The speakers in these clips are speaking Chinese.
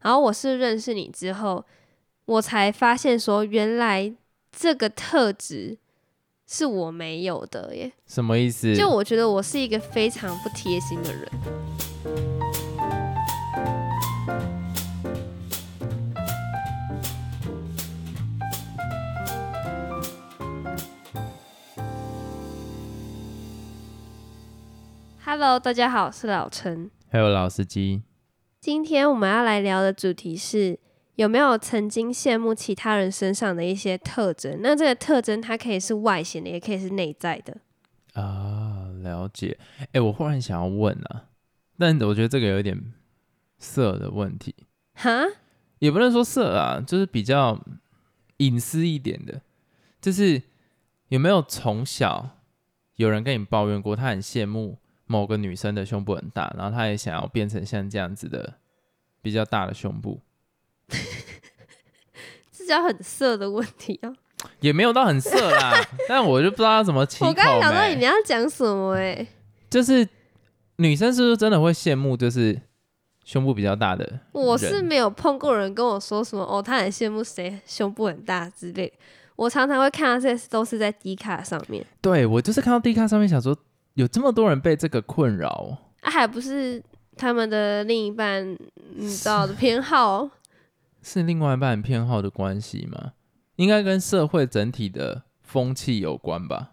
然后我是认识你之后，我才发现说，原来这个特质是我没有的耶。什么意思？就我觉得我是一个非常不贴心的人。Hello，大家好，我是老陈。还有老司机，今天我们要来聊的主题是有没有曾经羡慕其他人身上的一些特征？那这个特征它可以是外显的，也可以是内在的。啊，了解。哎、我忽然想要问啊，但我觉得这个有点色的问题，哈，也不能说色啊，就是比较隐私一点的，就是有没有从小有人跟你抱怨过，他很羡慕某个女生的胸部很大，然后他也想要变成像这样子的比较大的胸部，这叫很色的问题啊。也没有到很色啦，但我就不知道要怎么起口我刚才想到没你要讲什么哎、就是女生是不是真的会羡慕，就是胸部比较大的？我是没有碰过人跟我说什么哦，他很羡慕谁胸部很大之类。我常常会看到这些都是在 D 卡上面，对我就是看到 D 卡上面想说，有这么多人被这个困扰哦，啊，还不是他们的另一半你知道的偏好。是另外一半偏好的关系吗？应该跟社会整体的风气有关吧？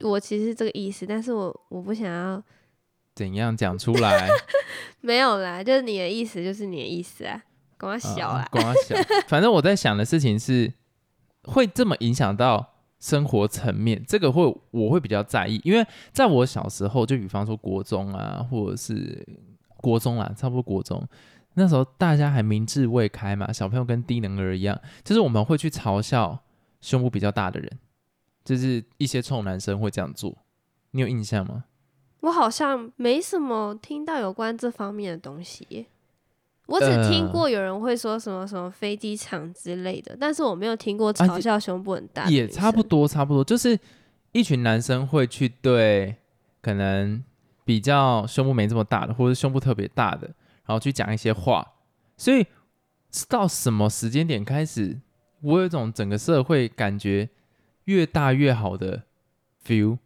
我其实是这个意思，但是我我不想要，怎样讲出来？没有啦，就是你的意思就是你的意思啊，跟我小啦啊，光小。反正我在想的事情是，会这么影响到生活层面，这个会我会比较在意，因为在我小时候，就比方说国中啊，或者是国中啦，差不多国中。那时候大家还明智未开嘛，小朋友跟低能儿一样，就是我们会去嘲笑胸部比较大的人，就是一些臭男生会这样做。你有印象吗？我好像没什么听到有关这方面的东西。我只听呃过有人会说什么什么飞机场之类的，但是我没有听过啊嘲笑胸部很大也差不多，差不多，就是一群男生会去对可能比较胸部没这么大的，或者胸部特别大的，然后去讲一些话。所以是到什么时间点开始，我有一种整个社会感觉越大越好的 feel。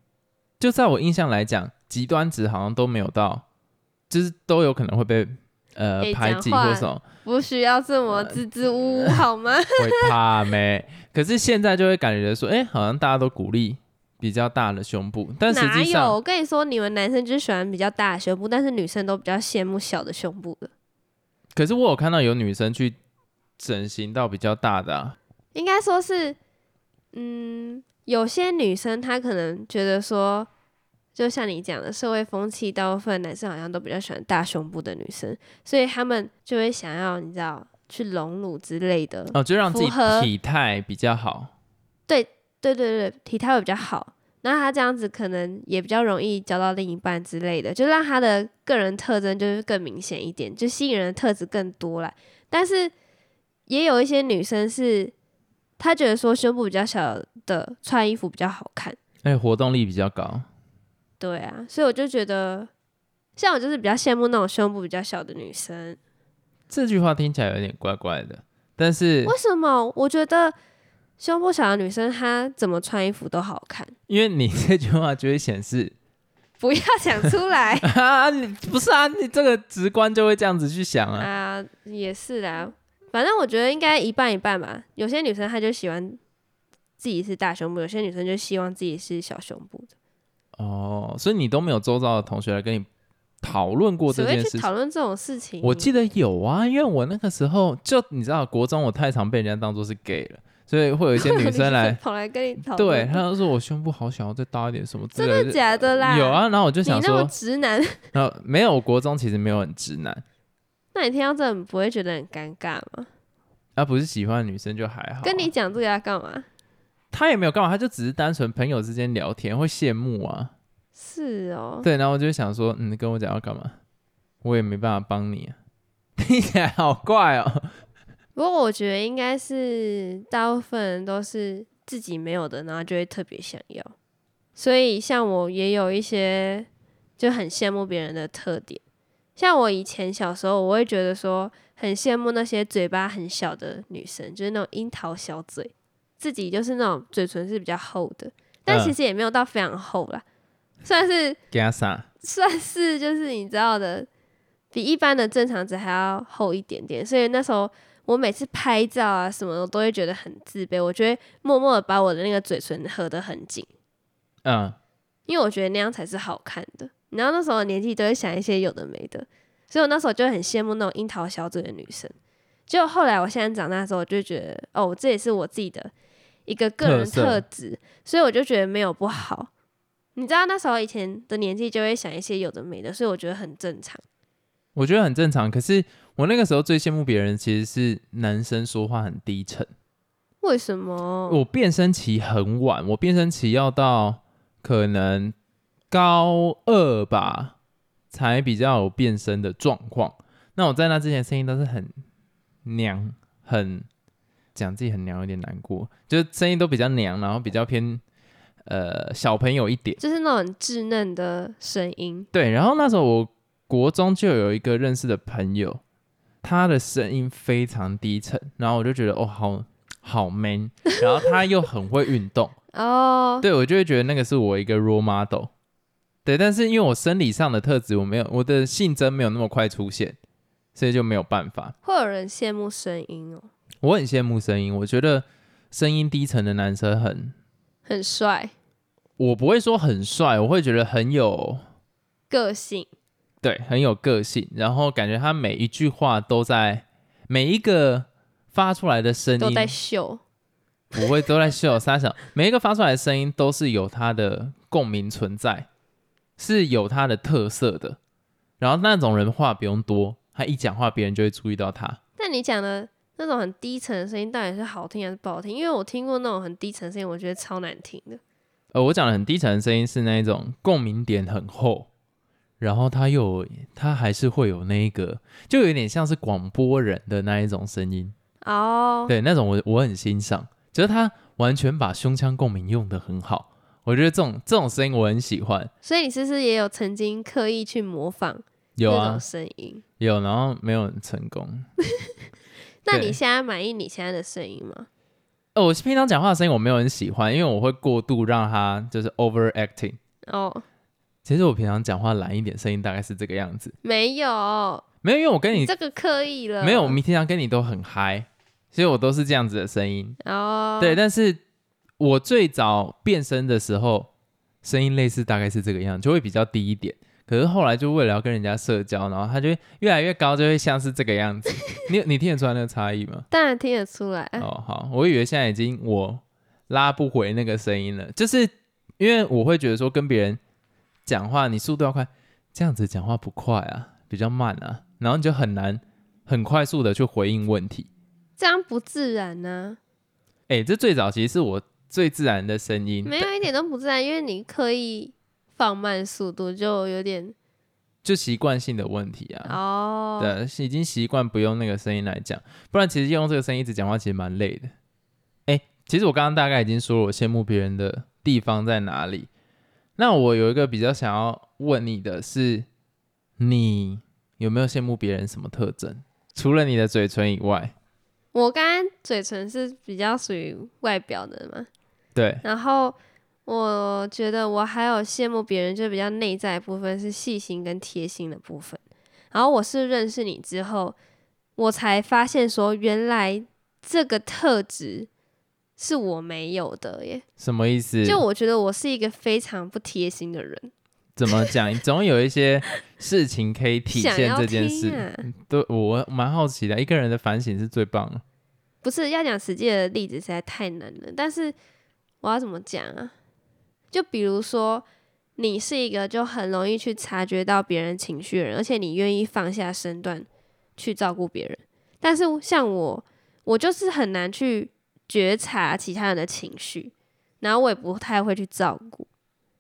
就在我印象来讲，极端值好像都没有到，就是都有可能会被呃诶排挤或什么。不需要这么支支吾吾好吗？会怕没？可是现在就会感觉说，哎、好像大家都鼓励比较大的胸部，但实哪有？际上我跟你说，你们男生就是喜欢比较大的胸部，但是女生都比较羡慕小的胸部的。可是我有看到有女生去整形到比较大的、啊，应该说是，嗯，有些女生她可能觉得说，就像你讲的，社会风气大部分男生好像都比较喜欢大胸部的女生，所以他们就会想要你知道去隆乳之类的。哦，就让自己符合体态比较好。对对对对，体态会比较好。那他这样子可能也比较容易交到另一半之类的，就让他的个人特征就是更明显一点，就吸引人的特质更多了。但是也有一些女生是，她觉得说胸部比较小的穿衣服比较好看，哎，活动力比较高。对啊，所以我就觉得，像我就是比较羡慕那种胸部比较小的女生。这句话听起来有点怪怪的，但是为什么？我觉得胸部小的女生她怎么穿衣服都好看。因为你这句话就会显示不要讲出来 啊，你不是啊，你这个直观就会这样子去想啊。啊，也是啦。反正我觉得应该一半一半吧。有些女生她就喜欢自己是大胸部，有些女生就希望自己是小胸部的。哦，所以你都没有周遭的同学来跟你讨论过谁会去这件事情讨论这种事情？我记得有啊，因为我那个时候就你知道，国中我太常被人家当做是 gay 了，所以会有一些女 生来，跑来跟你讨论，对，她就说我胸部好想要再大一点什么之类真的假的啦？有，啊，然后我就你那么想说，直男，然后没有，我国中其实没有很直男，那你听到这不会觉得很尴尬吗？啊，不是喜欢女生就还好啊、跟你讲这个要干嘛？他也没有干嘛，他就只是单纯朋友之间聊天会羡慕啊，是哦，对，然后我就想说，嗯，你跟我讲要干嘛，我也没办法帮你啊，听起来好怪哦，不过我觉得应该是大部分人都是自己没有的，然后就会特别想要。所以像我也有一些就很羡慕别人的特点，像我以前小时候，我会觉得说很很羡慕那些嘴巴很小的女生，就是那种樱桃小嘴，自己就是那种嘴唇是比较厚的，但其嗯实也没有到非常厚啦，算是给他撒，算是就是你知道的，比一般的正常值还要厚一点点。所以那时候我每次拍照啊什么都会觉得很自卑，我就会默默的把我的那个嘴唇合得很紧，嗯，因为我觉得那样才是好看的。然后那时候年纪都会想一些有的没的，所以我那时候就很羡慕那种樱桃小嘴的女生。结果后来我现在长大之后，我就觉得哦，这也是我自己的一个个人特质，所以我就觉得没有不好。你知道那时候以前的年纪就会想一些有的没的，所以我觉得很正常。我觉得很正常。可是我那个时候最羡慕别人，其实是男生说话很低沉。为什么？我变声期很晚，我变声期要到可能高二吧，才比较有变声的状况。那我在那之前声音都是很娘，很讲自己很娘有点难过，就是声音都比较娘，然后比较偏呃小朋友一点。就是那种很稚嫩的声音，对，然后那时候我国中就有一个认识的朋友，他的声音非常低沉，然后我就觉得哦，好好 man，然后他又很会运动，哦，对我就会觉得那个是我一个 role model。对，但是因为我生理上的特质，我没有我的性征没有那么快出现，所以就没有办法。会有人羡慕声音哦，我很羡慕声音，我觉得声音低沉的男生很，很帅，我不会说很帅，我会觉得很有个性，对，很有个性，然后感觉他每一句话都在每一个发出来的声音 都在秀。不会都在秀撒小，每一个发出来的声音都是有它的共鸣存在，是有它的特色的。然后那种人话不用多，他一讲话别人就会注意到他。但你讲的那种很低沉的声音，到底是好听还是不好听？因为我听过那种很低沉的声音，我觉得超难听的。呃，我讲的很低沉的声音是那一种共鸣点很厚，然后他又他还是会有那一个，就有点像是广播人的那一种声音。哦，对，那种我我很欣赏，就是他完全把胸腔共鸣用的很好。我觉得这种这种声音我很喜欢。所以你是不是也有曾经刻意去模仿有啊声音？有，然后没有很成功。那你现在满意你现在的声音吗？呃，我平常讲话的声音我没有很喜欢，因为我会过度让它就是 overacting。哦，其实我平常讲话懒一点，声音大概是这个样子。没有，没有，因为我跟你这个刻意了。没有，我们平常跟你都很嗨，所以我都是这样子的声音。哦，对，但是我最早变声的时候，声音类似大概是这个样，就会比较低一点。可是后来就为了要跟人家社交，然后他就越来越高，就会像是这个样子。你你听得出来那个差异吗？当然听得出来。哦，好，我以为现在已经我拉不回那个声音了，就是因为我会觉得说跟别人讲话，你速度要快，这样子讲话不快啊，比较慢啊，然后你就很难很快速的去回应问题。这样不自然呢、哎、这最早其实是我最自然的声音，没有一点都不自然，因为你刻意放慢速度，就有点就习惯性的问题啊。哦。对，已经习惯不用那个声音来讲，不然其实用这个声音一直讲话其实蛮累的。哎、其实我刚刚大概已经说了我羡慕别人的地方在哪里。那我有一个比较想要问你的是，你有没有羡慕别人什么特征？除了你的嘴唇以外，我刚刚嘴唇是比较属于外表的嘛，对，然后我觉得我还有羡慕别人，就比较内在的部分是细心跟贴心的部分。然后我是认识你之后，我才发现说，原来这个特质是我没有的耶。什么意思？就我觉得我是一个非常不贴心的人，怎么讲？总有一些事情可以体现这件事。啊对，我蛮好奇的。一个人的反省是最棒的。不是要讲实际的例子实在太难了。但是我要怎么讲啊？就比如说，你是一个就很容易去察觉到别人情绪的人，而且你愿意放下身段去照顾别人。但是像我，我就是很难去觉察其他人的情绪，然后我也不太会去照顾。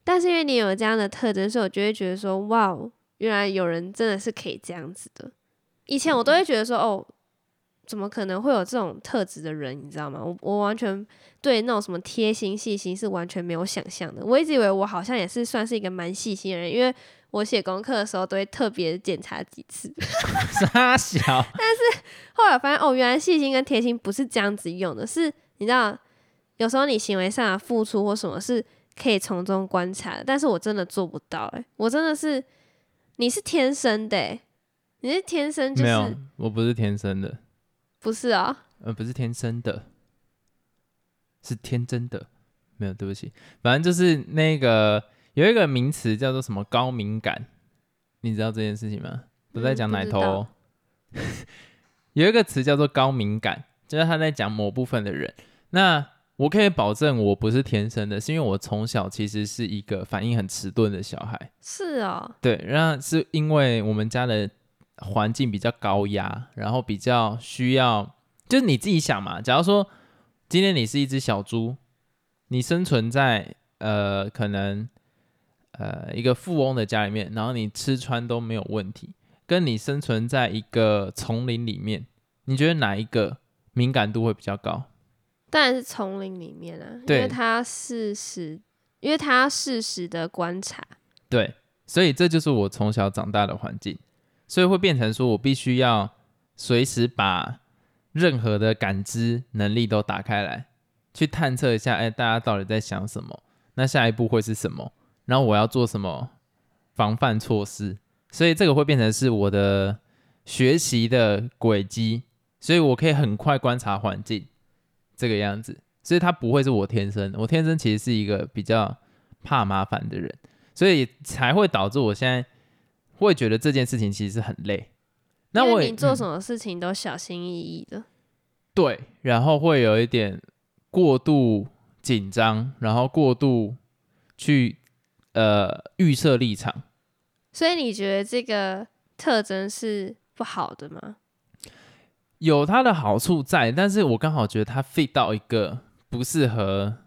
但是因为你有这样的特征，所以我就会觉得说，哇，原来有人真的是可以这样子的。以前我都会觉得说，哦，怎么可能会有这种特质的人？你知道吗？我我完全对那种什么贴心细心是完全没有想象的。我一直以为我好像也是算是一个蛮细心的人，因为我写功课的时候都会特别检查几次。傻小，但是后来我发现，哦，原来细心跟贴心不是这样子用的，是你知道，有时候你行为上的付出或什么是可以从中观察的，但是我真的做不到、欸，我真的是，你是天生的、欸，你是天生就没有是，我不是天生的，不是啊？呃，不是天生的，是天真的。没有，对不起，反正就是那个有一个名词叫做什么高敏感，你知道这件事情吗？不在讲奶头、哦，有一个词叫做高敏感，就是他在讲某部分的人。那我可以保证我不是天生的，是因为我从小其实是一个反应很迟钝的小孩。是哦，对，那是因为我们家的环境比较高压，然后比较需要，就是你自己想嘛。假如说今天你是一只小猪，你生存在呃可能呃一个富翁的家里面，然后你吃穿都没有问题，跟你生存在一个丛林里面，你觉得哪一个敏感度会比较高？当然是丛林里面啊，因为他适时，因为他要适时的观察，对，所以这就是我从小长大的环境，所以会变成说我必须要随时把任何的感知能力都打开来，去探测一下，哎，大家到底在想什么？那下一步会是什么？然后我要做什么防范措施？所以这个会变成是我的学习的轨迹，所以我可以很快观察环境这个样子，所以它不会是我天生，我天生其实是一个比较怕麻烦的人。所以才会导致我现在会觉得这件事情其实是很累。那我你做什么事情都小心翼翼的。对，然后会有一点过度紧张，然后过度去呃预设立场。所以你觉得这个特征是不好的吗？有它的好处在，但是我刚好觉得它 fit 到一个不适合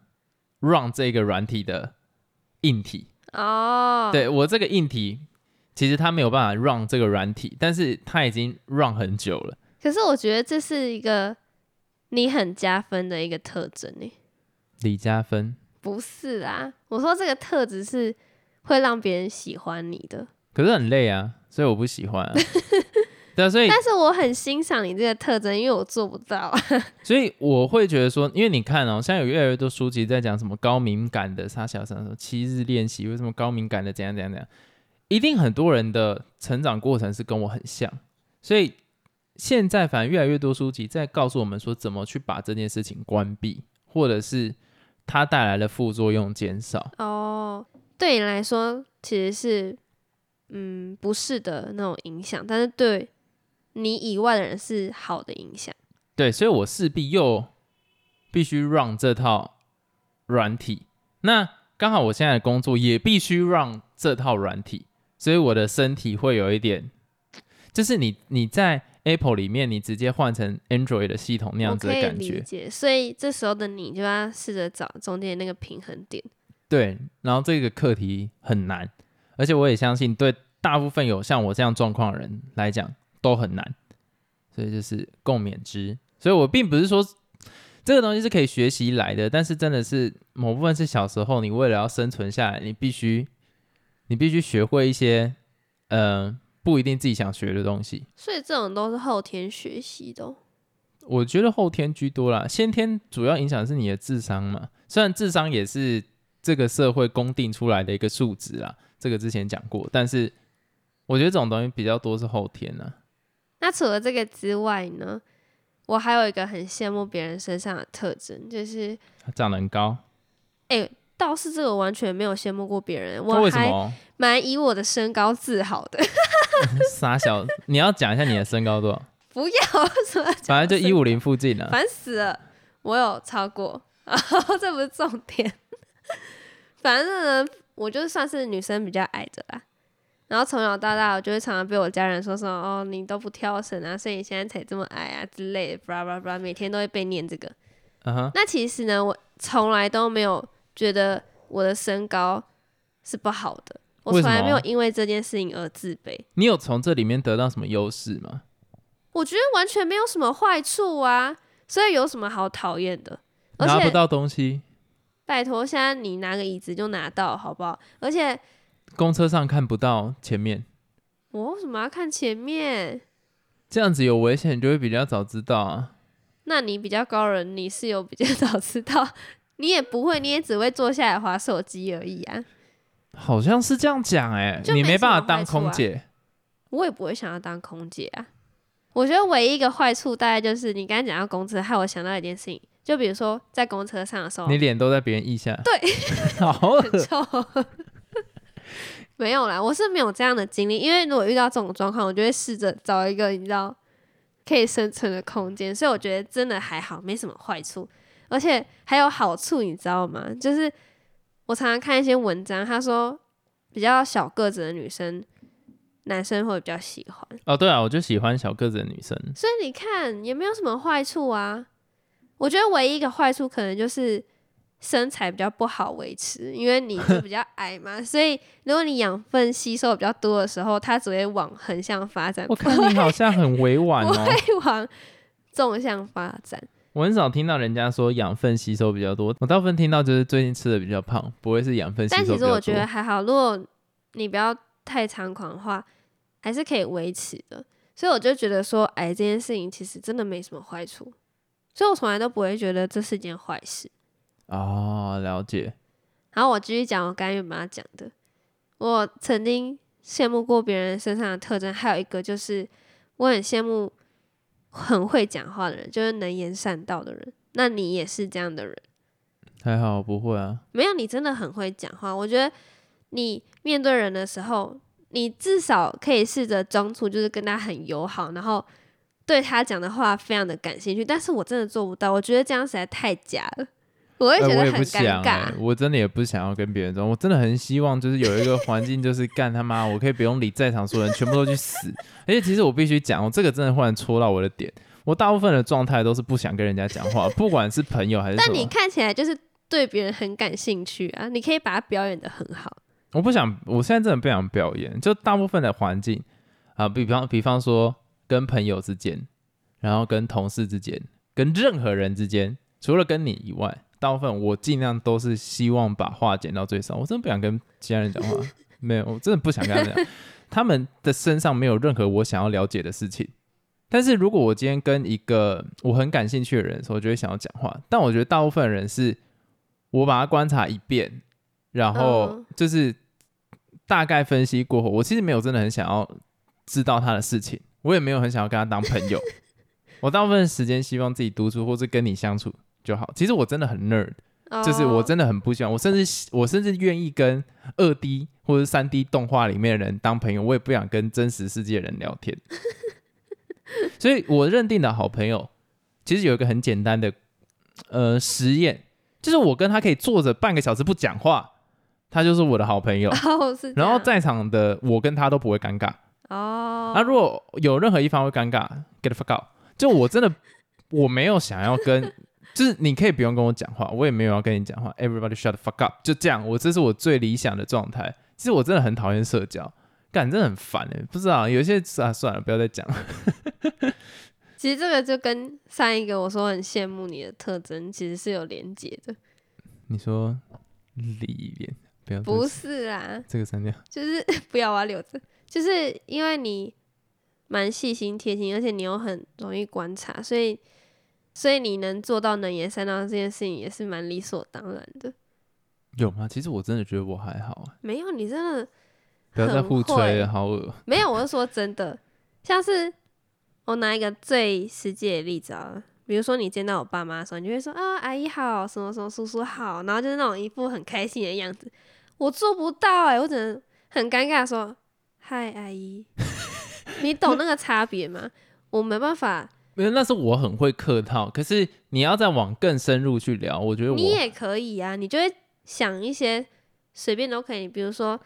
run 这个软体的硬体。哦，对我这个硬体，其实它没有办法 run 这个软体，但是它已经 run 很久了。可是我觉得这是一个你很加分的一个特征呢。李加分，不是啊，我说这个特质是会让别人喜欢你的，可是很累啊，所以我不喜欢啊。对啊，所以但是我很欣赏你这个特征，因为我做不到啊。所以我会觉得说，因为你看哦，现在有越来越多书籍在讲什么高敏感的啥小三什么七日练习，为什么高敏感的怎样怎样怎样，一定很多人的成长过程是跟我很像，所以现在反而越来越多书籍在告诉我们说，怎么去把这件事情关闭，或者是它带来的副作用减少。哦，对你来说其实是嗯不适的那种影响，但是对你以外的人是好的影响。对，所以我势必又必须让这套软体。那刚好我现在的工作也必须让这套软体，所以我的身体会有一点，就是你你在 Apple 里面，你直接换成 Android 的系统那样子的感觉，所以这时候的你就要试着找中间那个平衡点。对。然后这个课题很难，而且我也相信对大部分有像我这样状况的人来讲都很难，所以就是共勉之。所以我并不是说这个东西是可以学习来的，但是真的是某部分是小时候你为了要生存下来，你必须你必须学会一些呃不一定自己想学的东西。所以这种都是后天学习的哦、我觉得后天居多啦，先天主要影响是你的智商嘛。虽然智商也是这个社会公定出来的一个数值啦，这个之前讲过，但是我觉得这种东西比较多是后天呢。那除了这个之外呢，我还有一个很羡慕别人身上的特征，就是他长得很高，倒是这个完全没有羡慕过别人，我还为什么？蛮以我的身高自豪的。傻小，你要讲一下你的身高多少？不要，为什么反正就一五零附近啊。烦死了！我有超过，这不是重点。反正呢，我就算是女生比较矮的啦。然后从小到大，我就会常常被我家人说什么哦，你都不跳绳啊，所以你现在才这么矮啊之类的，巴拉巴拉，每天都会被念这个。那其实呢，我从来都没有觉得我的身高是不好的，我从来没有因为这件事情而自卑。你有从这里面得到什么优势吗？我觉得完全没有什么坏处啊，所以有什么好讨厌的？而且拿不到东西，拜托，现在你拿个椅子就拿到，好不好？而且公车上看不到前面，我为什么要看前面？这样子有危险，你就会比较早知道啊。那你比较高人，你是有比较早知道，你也不会，你也只会坐下来划手机而已啊。好像是这样讲哎、你没办法当空姐。我也不会想要当空姐啊。我觉得唯一一个坏处大概就是你刚才讲到公车，害我想到一件事情，就比如说在公车上的时候，你脸都在别人腋下，对，好臭。没有啦，我是没有这样的经历，因为如果遇到这种状况，我就会试着找一个你知道可以生存的空间，所以我觉得真的还好，没什么坏处，而且还有好处，你知道吗？就是我常常看一些文章，他说比较小个子的女生，男生会比较喜欢。哦。对啊，我就喜欢小个子的女生。所以你看也没有什么坏处啊。我觉得唯一一个坏处可能就是身材比较不好维持，因为你就比较矮嘛，所以如果你养分吸收比较多的时候，它只会往横向发展，我看你好像很委婉不哦。会往纵向发展。我很少听到人家说养分吸收比较多，我大部分听到就是最近吃的比较胖，不会是养分吸收比较多。但其实我觉得还好，如果你不要太猖狂的话，还是可以维持的。所以我就觉得说，矮这件事情其实真的没什么坏处，所以我从来都不会觉得这是件坏事。哦，了解。然后我继续讲我刚才原本要讲的，我曾经羡慕过别人身上的特征，还有一个就是我很羡慕很会讲话的人，就是能言善道的人。那你也是这样的人？还好不会啊，没有，你真的很会讲话。我觉得你面对人的时候，你至少可以试着装出就是跟他很友好，然后对他讲的话非常的感兴趣。但是我真的做不到，我觉得这样实在太假了，我也觉得很不想、尴尬。欸，我真的也不想要跟别人装，我真的很希望就是有一个环境，就是 干他妈，我可以不用理在场所有人，全部都去死。而且其实我必须讲，我这个真的忽然戳到我的点，我大部分的状态都是不想跟人家讲话，不管是朋友还是，但你看起来就是对别人很感兴趣啊，你可以把它表演的很好。我不想，我现在真的不想表演，就大部分的环境啊，比方比方说跟朋友之间，然后跟同事之间，跟任何人之间，除了跟你以外，大部分我尽量都是希望把话减到最少。我真的不想跟其他人讲话，没有，我真的不想跟他们讲，他们的身上没有任何我想要了解的事情。但是如果我今天跟一个我很感兴趣的人的时候，我就会想要讲话。但我觉得大部分人是我把他观察一遍，然后嗯就是大概分析过后，我其实没有真的很想要知道他的事情，我也没有很想要跟他当朋友。我大部分时间希望自己独处或是跟你相处就好。其实我真的很 nerd，就是我哦真的很不喜欢，我甚至我甚至愿意跟二 D 或者三 D 动画里面的人当朋友，我也不想跟真实世界的人聊天。所以我认定的好朋友，其实有一个很简单的呃实验，就是我跟他可以坐着半个小时不讲话，他就是我的好朋友。然后在场的我跟他都不会尴尬。哦，那、如果有任何一方会尴尬，get the fuck out。就我真的 我没有想要跟，就是你可以不用跟我讲话，我也没有要跟你讲话，everybody shut the fuck up，就这样。我这是我最理想的状态。其实我真的很讨厌社交，感真的很烦哎、不知道有些啊算了，不要再讲了。其实这个就跟上一个我说很羡慕你的特征其实是有连结的，你说理脸，不要不是啦，这个删掉。就是 不要啊留着，就是因为你蛮细心贴心，而且你又很容易观察，所以所以你能做到能言善道这件事情也是蛮理所当然的。有吗？其实我真的觉得我还好啊，没有，你真的不要再互吹了，好恶。没有，我是说真的，像是我拿一个最实际的例子啊，比如说你见到我爸妈的时候，你就会说啊，阿姨好，什么什么叔叔好，然后就是那种一副很开心的样子。我做不到哎、我只能很尴尬地说嗨，阿姨。你懂那个差别吗？我没办法，没有，那是我很会客套，可是你要再往更深入去聊，我觉得我你也可以啊，你就会想一些随便都可以，比如说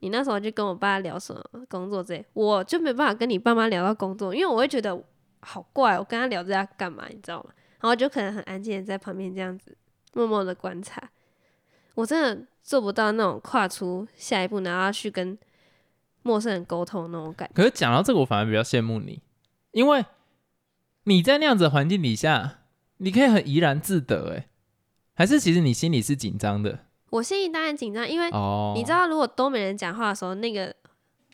你那时候就跟我爸聊什么工作之类，我就没办法跟你爸妈聊到工作，因为我会觉得好怪，我跟他聊这要干嘛，你知道吗？然后就可能很安静的在旁边这样子默默的观察，我真的做不到那种跨出下一步，然后要去跟陌生人沟通那种感觉。可是讲到这个，我反而比较羡慕你，因为你在那样子的环境底下，你可以很怡然自得，哎，还是其实你心里是紧张的？我心里当然紧张，因为哦，你知道，如果都没人讲话的时候，那个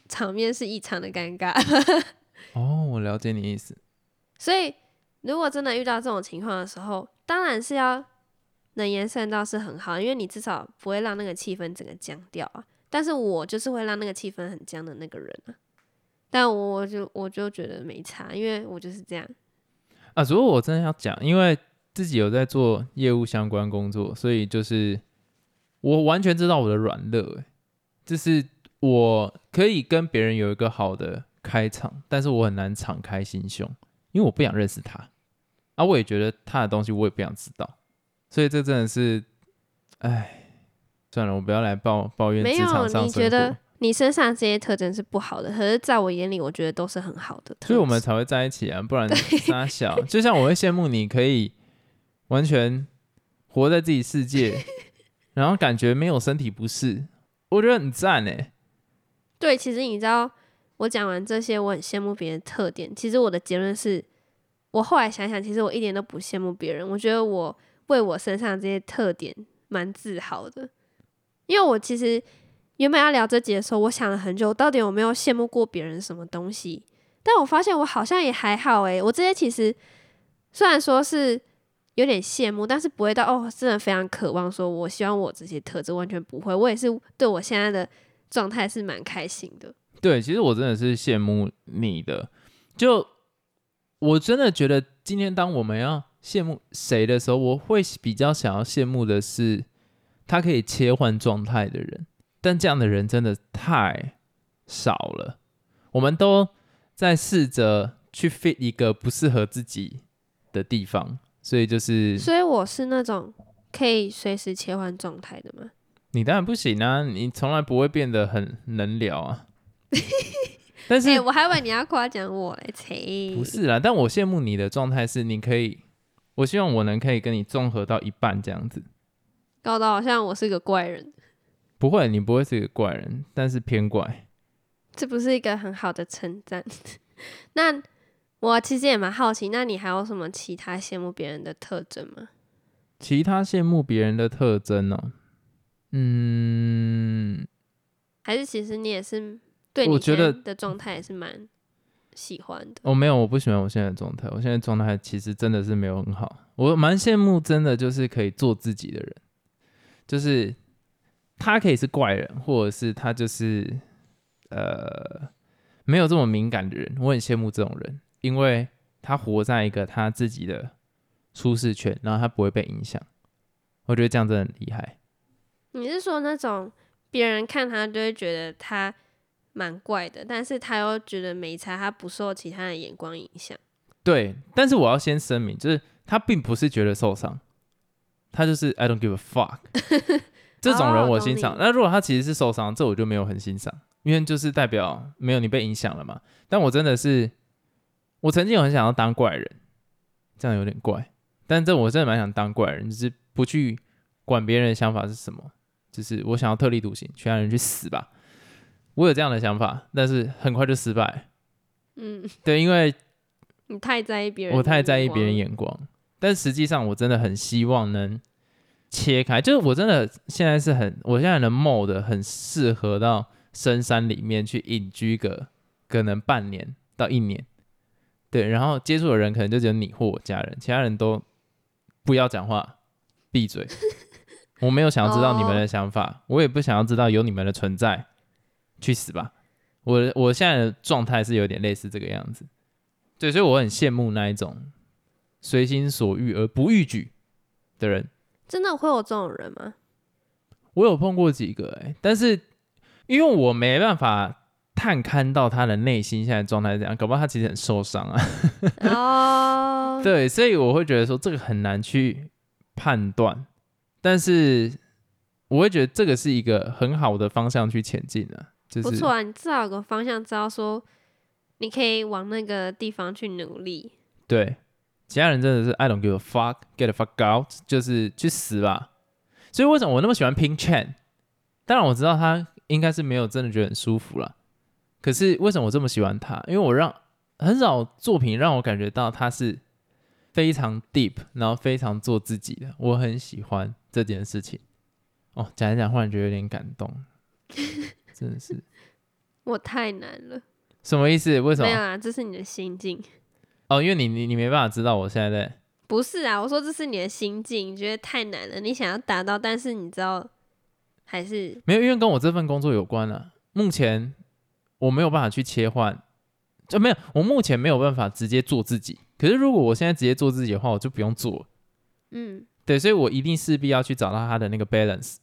场面是异常的尴尬。哦，我了解你意思。所以，如果真的遇到这种情况的时候，当然是要能言善道是很好，因为你至少不会让那个气氛整个僵掉啊。但是我就是会让那个气氛很僵的那个人啊。但我就我就觉得没差，因为我就是这样。啊，如果我真的要讲，因为自己有在做业务相关工作，所以就是我完全知道我的软肋，欸就是我可以跟别人有一个好的开场，但是我很难敞开心胸，因为我不想认识他，啊，我也觉得他的东西我也不想知道，所以这真的是，哎，算了，我不要来抱抱怨职，场上生你觉得活，你身上这些特征是不好的，可是在我眼里，我觉得都是很好的。所以我们才会在一起啊，不然傻小。就像我会羡慕你可以完全活在自己世界，然后感觉没有身体不适，我觉得很赞哎。对，其实你知道，我讲完这些，我很羡慕别人的特点。其实我的结论是，我后来想想，其实我一点都不羡慕别人。我觉得我为我身上这些特点蛮自豪的，因为我其实原本要聊这节的时候，我想了很久，到底有没有羡慕过别人什么东西？但我发现我好像也还好诶、我这些其实虽然说是有点羡慕，但是不会到哦，真的非常渴望说，我希望我这些特质完全不会。我也是对我现在的状态是蛮开心的。对，其实我真的是羡慕你的。就我真的觉得，今天当我们要羡慕谁的时候，我会比较想要羡慕的是他可以切换状态的人。但这样的人真的太少了。我们都在试着去 fit 一个不适合自己的地方，所以就是所以我是那种可以随时切换状态的吗。你当然不行啊，你从来不会变得很能聊啊。但是哎、我还以为你要夸奖我嘞，切，不是啦，但我羡慕你的状态是，你可以，我希望我能可以跟你综合到一半这样子。搞得好像我是个怪人，不会，你不会是一个怪人，但是偏怪。这不是一个很好的称赞。那我其实也蛮好奇，那你还有什么其他羡慕别人的特征吗？其他羡慕别人的特征哦，嗯，还是其实你也是对我觉得的状态也是蛮喜欢的？我、没有，我不喜欢我现在的状态。我现在状态其实真的是没有很好。我蛮羡慕，真的就是可以做自己的人，就是他可以是怪人，或者是他就是呃没有这么敏感的人。我很羡慕这种人，因为他活在一个他自己的舒适圈，然后他不会被影响。我觉得这样真的很厉害。你是说那种别人看他就会觉得他蛮怪的，但是他又觉得没差，他不受其他的眼光影响。对，但是我要先声明，就是他并不是觉得受伤，他就是 I don't give a fuck 这种人我欣赏。懂那如果他其实是受伤，这我就没有很欣赏，因为就是代表没有你被影响了嘛。但我真的是，我曾经有很想要当怪人，这样有点怪，但这我真的蛮想当怪人，就是不去管别人的想法是什么，就是我想要特立独行，其他人去死吧。我有这样的想法，但是很快就失败。嗯，对，因为你太在意别人，我太在意别人。眼光，但实际上我真的很希望能切开，就是我真的现在是很，我现在的 mode 很适合到深山里面去隐居个可能半年到一年，对，然后接触的人可能就只有你或我家人，其他人都不要讲话，闭嘴。我没有想要知道你们的想法，我也不想要知道有你们的存在，去死吧！我我现在的状态是有点类似这个样子。对，所以我很羡慕那一种随心所欲而不逾矩的人。真的会有这种人吗？我有碰过几个哎、但是因为我没办法探勘到他的内心现在状态是怎样，搞不好他其实很受伤啊。哦，对，所以我会觉得说这个很难去判断，但是我会觉得这个是一个很好的方向去前进的、就是不错啊，你至少有个方向，知道说你可以往那个地方去努力。对，其他人真的是 I don't give a fuck, get the fuck out，就是去死吧。所以为什么我那么喜欢 Pink Chan？当然我知道他应该是没有真的觉得很舒服了。可是为什么我这么喜欢他？因为我让很少作品让我感觉到他是非常 deep，然后非常做自己的。我很喜欢这件事情。哦，讲一讲，忽然觉得有点感动，真的是我太难了，什么意思？为什么？没有啊，这是你的心境。哦，因为你你你没办法知道我现在在。不是啊，我说这是你的心境，你觉得太难了，你想要达到，但是你知道还是没有，因为跟我这份工作有关了。目前我没有办法去切换，就没有，我目前没有办法直接做自己。可是如果我现在直接做自己的话，我就不用做。嗯，对，所以我一定势必要去找到他的那个 balance。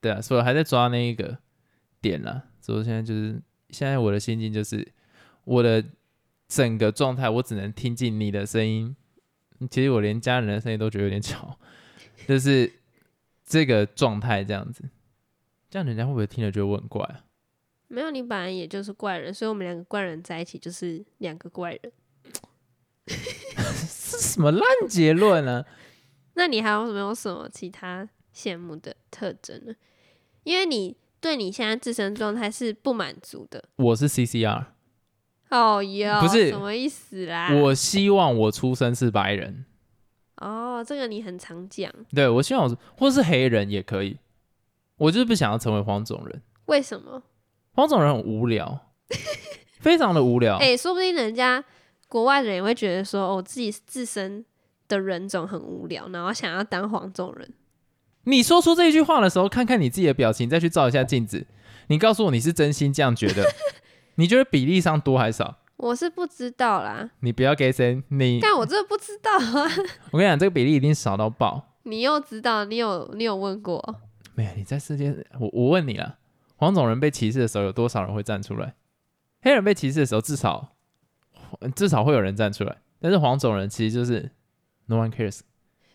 对啊，所以我还在抓那一个点啦。所以我现在就是现在我的心境就是我的整个状态，我只能听进你的声音。其实我连家人的声音都觉得有点吵，就是这个状态这样子，这样人家会不会听了觉得我很怪啊？没有，你本来也就是怪人，所以我们两个怪人在一起就是两个怪人。是什么烂结论呢？那你还有没有什么其他羡慕的特征呢？因为你对你现在自身状态是不满足的。我是 CCR，哦哟，不是什么意思啦？我希望我出生是白人，哦，这个你很常讲，对我希望我是或是黑人也可以，我就是不想要成为黄种人。为什么？黄种人很无聊，非常的无聊。哎、说不定人家国外的人也会觉得说，哦，自己自身的人种很无聊，然后想要当黄种人。你说出这一句话的时候，看看你自己的表情，再去照一下镜子。你告诉我你是真心这样觉得？你觉得比例上多还少？我是不知道啦，你不要给谁，你但我真的不知道啊。我跟你讲，这个比例一定少到爆。你又知道，你有你有问过？没有，你在世界，我我问你了，黄种人被歧视的时候，有多少人会站出来？黑人被歧视的时候，至少至少会有人站出来，但是黄种人其实就是 no one cares。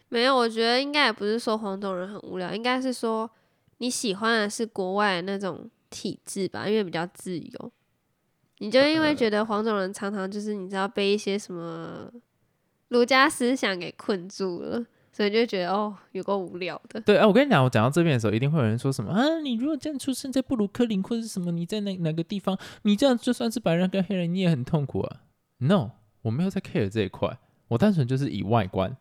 没有，我觉得应该也不是说黄种人很无聊，应该是说你喜欢的是国外的那种体制吧，因为比较自由。你就因为觉得黄种人常常就是你知道被一些什么儒家思想给困住了，所以就觉得哦有够无聊的。对，啊、我跟你讲，我讲到这边的时候，一定会有人说什么啊？你如果这样出生在布鲁克林或者是什么，你在哪哪个地方，你这样就算是白人跟黑人，你也很痛苦啊。No，我没有在 care 这一块，我单纯就是以外观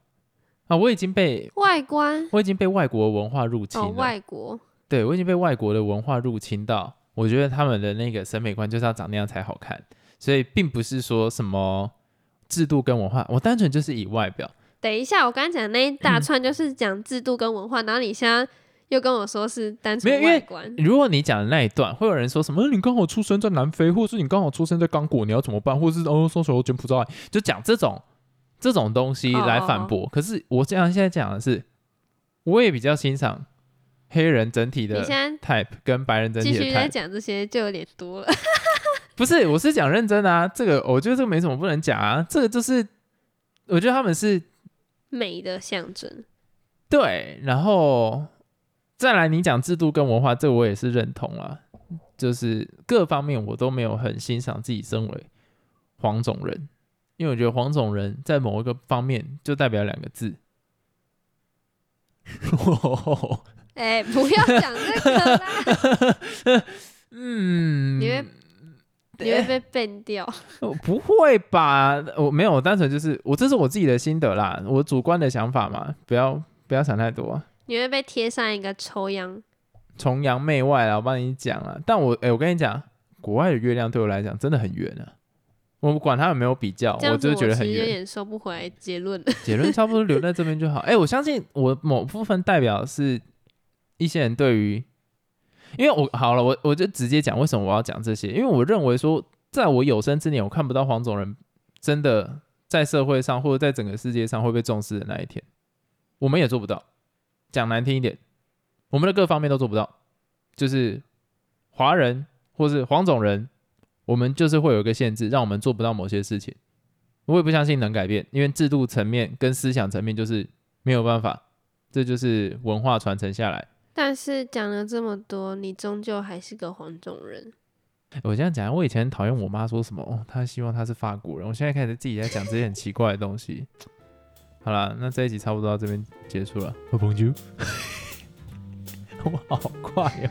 啊，我已经被外观我已经被外国文化入侵了。哦，外国对我已经被外国的文化入侵到，我觉得他们的那个审美观就是要长那样才好看，所以并不是说什么制度跟文化，我单纯就是以外表。等一下，我刚刚讲的那一大串就是讲制度跟文化，然后你现在又跟我说是单纯外观，如果你讲的那一段，会有人说什么？呃你刚好出生在南非，或者是你刚好出生在刚果，你要怎么办？或者是哦，搜索柬埔寨，就讲这种这种东西来反驳。可是我这样现在讲的是，我也比较欣赏黑人整体的 type 跟白人整体的继续在 type。讲这些就有点多了。不是，我是讲认真的啊。这个我觉得这个没什么不能讲啊。这个就是我觉得他们是美的象征，对，然后再来你讲制度跟文化，这个我也是认同啊。就是各方面我都没有很欣赏自己身为黄种人，因为我觉得黄种人在某一个方面就代表两个字。哎、不要讲这个啦，嗯，你会你会被 ban 掉。哦不会吧？我没有，我单纯就是我这是我自己的心得啦，我主观的想法嘛，不要不要想太多。你会被贴上一个抽样，崇洋媚外啦，我帮你讲了。但我哎、我跟你讲，国外的月亮对我来讲真的很圆啊。我不管它有没有比较，我就是觉得很有。点收不回来结论。结论差不多留在这边就好。哎、我相信我某部分代表是一些人对于，因为我好了，我我就直接讲为什么我要讲这些，因为我认为说，在我有生之年，我看不到黄种人真的在社会上或者在整个世界上会被重视的那一天，我们也做不到。讲难听一点，我们的各方面都做不到，就是华人或是黄种人，我们就是会有一个限制，让我们做不到某些事情。我也不相信能改变，因为制度层面跟思想层面就是没有办法，这就是文化传承下来。但是讲了这么多，你终究还是个黄种人。我这样讲，我以前讨厌我妈说什么哦，她希望她是法国人，我现在开始自己在讲这些很奇怪的东西。好了，那这一集差不多到这边结束了。我朋友，我好快哦！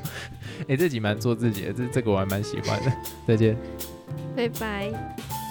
哎、这集蛮做自己的，这这个我还蛮喜欢的。再见。拜拜。